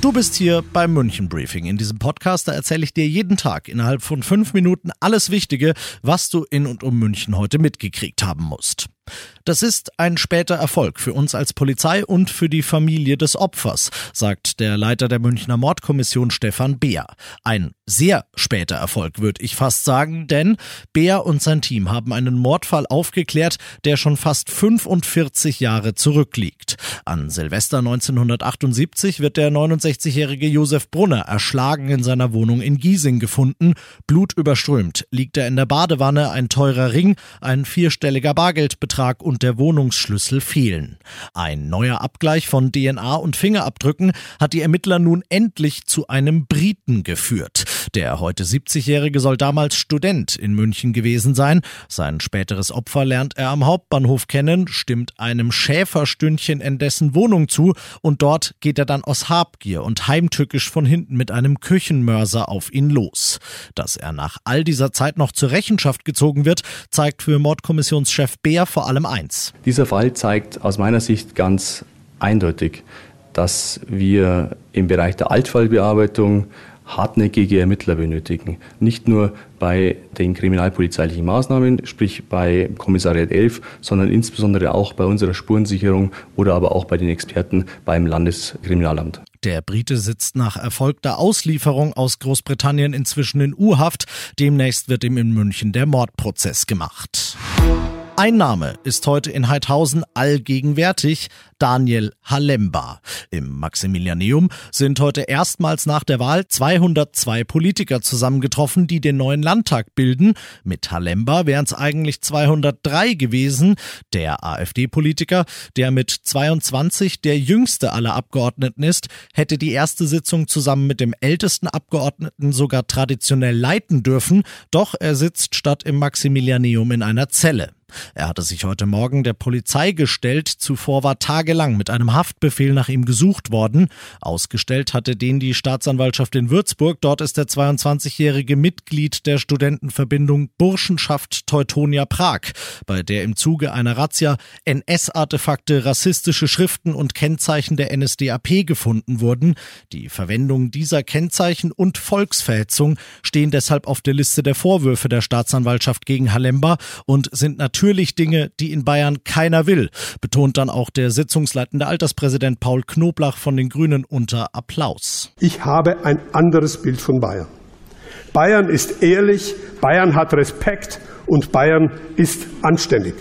Du bist hier beim München Briefing. In diesem Podcast da erzähle ich dir jeden Tag innerhalb von fünf Minuten alles Wichtige, was du in und um München heute mitgekriegt haben musst. Das ist ein später Erfolg für uns als Polizei und für die Familie des Opfers, sagt der Leiter der Münchner Mordkommission Stefan Beer. Ein sehr später Erfolg, würde ich fast sagen, denn Beer und sein Team haben einen Mordfall aufgeklärt, der schon fast 45 Jahre zurückliegt. An Silvester 1978 wird der 69-jährige Josef Brunner erschlagen in seiner Wohnung in Giesing gefunden. Blutüberströmt liegt er in der Badewanne, ein teurer Ring, ein vierstelliger Bargeldbetrag und der Wohnungsschlüssel fehlen. Ein neuer Abgleich von DNA und Fingerabdrücken hat die Ermittler nun endlich zu einem Briten geführt. Der heute 70-Jährige soll damals Student in München gewesen sein. Sein späteres Opfer lernt er am Hauptbahnhof kennen, stimmt einem Schäferstündchen in dessen Wohnung zu und dort geht er dann aus Habgier und heimtückisch von hinten mit einem Küchenmörser auf ihn los. Dass er nach all dieser Zeit noch zur Rechenschaft gezogen wird, zeigt für Mordkommissionschef Beer vor allem eins. Dieser Fall zeigt aus meiner Sicht ganz eindeutig, dass wir im Bereich der Altfallbearbeitung hartnäckige Ermittler benötigen. Nicht nur bei den kriminalpolizeilichen Maßnahmen, sprich bei Kommissariat 11, sondern insbesondere auch bei unserer Spurensicherung oder aber auch bei den Experten beim Landeskriminalamt. Der Brite sitzt nach erfolgter Auslieferung aus Großbritannien inzwischen in U-Haft. Demnächst wird ihm in München der Mordprozess gemacht. Ein Name ist heute in Heidhausen allgegenwärtig, Daniel Halemba. Im Maximilianeum sind heute erstmals nach der Wahl 202 Politiker zusammengetroffen, die den neuen Landtag bilden. Mit Halemba wären es eigentlich 203 gewesen. Der AfD-Politiker, der mit 22 der jüngste aller Abgeordneten ist, hätte die erste Sitzung zusammen mit dem ältesten Abgeordneten sogar traditionell leiten dürfen, doch er sitzt statt im Maximilianeum in einer Zelle. Er hatte sich heute Morgen der Polizei gestellt, zuvor war tagelang mit einem Haftbefehl nach ihm gesucht worden. Ausgestellt hatte den die Staatsanwaltschaft in Würzburg. Dort ist der 22-jährige Mitglied der Studentenverbindung Burschenschaft Teutonia Prag, bei der im Zuge einer Razzia NS-Artefakte, rassistische Schriften und Kennzeichen der NSDAP gefunden wurden. Die Verwendung dieser Kennzeichen und Volksverhetzung stehen deshalb auf der Liste der Vorwürfe der Staatsanwaltschaft gegen Halemba und sind natürlich natürlich Dinge, die in Bayern keiner will, betont dann auch der sitzungsleitende Alterspräsident Paul Knoblach von den Grünen unter Applaus. Ich habe ein anderes Bild von Bayern. Bayern ist ehrlich, Bayern hat Respekt und Bayern ist anständig.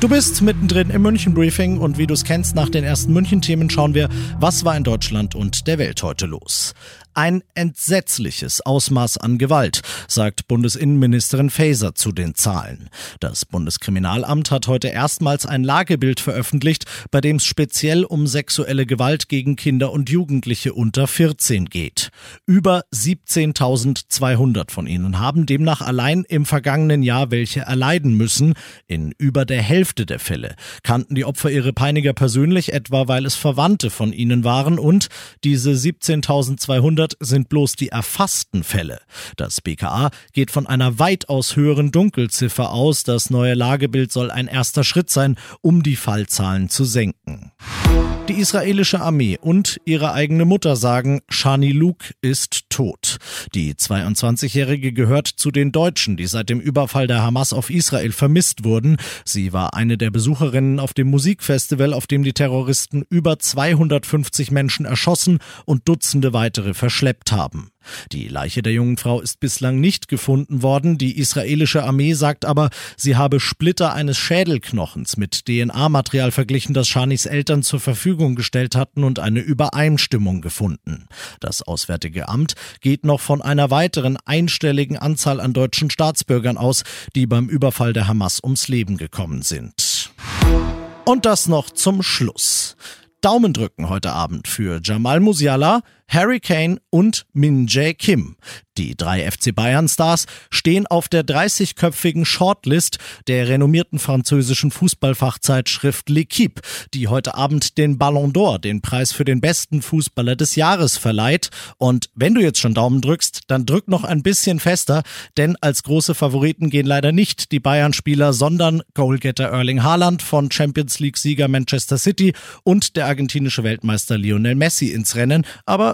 Du bist mittendrin im München Briefing und wie du es kennst, nach den ersten München Themen schauen wir, was war in Deutschland und der Welt heute los. Ein entsetzliches Ausmaß an Gewalt, sagt Bundesinnenministerin Faeser zu den Zahlen. Das Bundeskriminalamt hat heute erstmals ein Lagebild veröffentlicht, bei dem es speziell um sexuelle Gewalt gegen Kinder und Jugendliche unter 14 geht. Über 17.200 von ihnen haben demnach allein im vergangenen Jahr welche erleiden müssen. In über der Hälfte der Fälle kannten die Opfer ihre Peiniger persönlich, etwa weil es Verwandte von ihnen waren und diese 17.200 100 sind bloß die erfassten Fälle. Das BKA geht von einer weitaus höheren Dunkelziffer aus. Das neue Lagebild soll ein erster Schritt sein, um die Fallzahlen zu senken. Die israelische Armee und ihre eigene Mutter sagen, Shani Luke ist tot. Die 22-Jährige gehört zu den Deutschen, die seit dem Überfall der Hamas auf Israel vermisst wurden. Sie war eine der Besucherinnen auf dem Musikfestival, auf dem die Terroristen über 250 Menschen erschossen und Dutzende weitere verschleppt haben. Die Leiche der jungen Frau ist bislang nicht gefunden worden. Die israelische Armee sagt aber, sie habe Splitter eines Schädelknochens mit DNA-Material verglichen, das Shanis Eltern zur Verfügung gestellt hatten und eine Übereinstimmung gefunden. Das Auswärtige Amt geht noch von einer weiteren einstelligen Anzahl an deutschen Staatsbürgern aus, die beim Überfall der Hamas ums Leben gekommen sind. Und das noch zum Schluss. Daumen drücken heute Abend für Jamal Musiala, Harry Kane und Min Jae Kim. Die drei FC Bayern Stars stehen auf der 30-köpfigen Shortlist der renommierten französischen Fußballfachzeitschrift L'Equipe, die heute Abend den Ballon d'Or, den Preis für den besten Fußballer des Jahres verleiht. Und wenn du jetzt schon Daumen drückst, dann drück noch ein bisschen fester, denn als große Favoriten gehen leider nicht die Bayern-Spieler, sondern Goalgetter Erling Haaland von Champions League-Sieger Manchester City und der argentinische Weltmeister Lionel Messi ins Rennen. Aber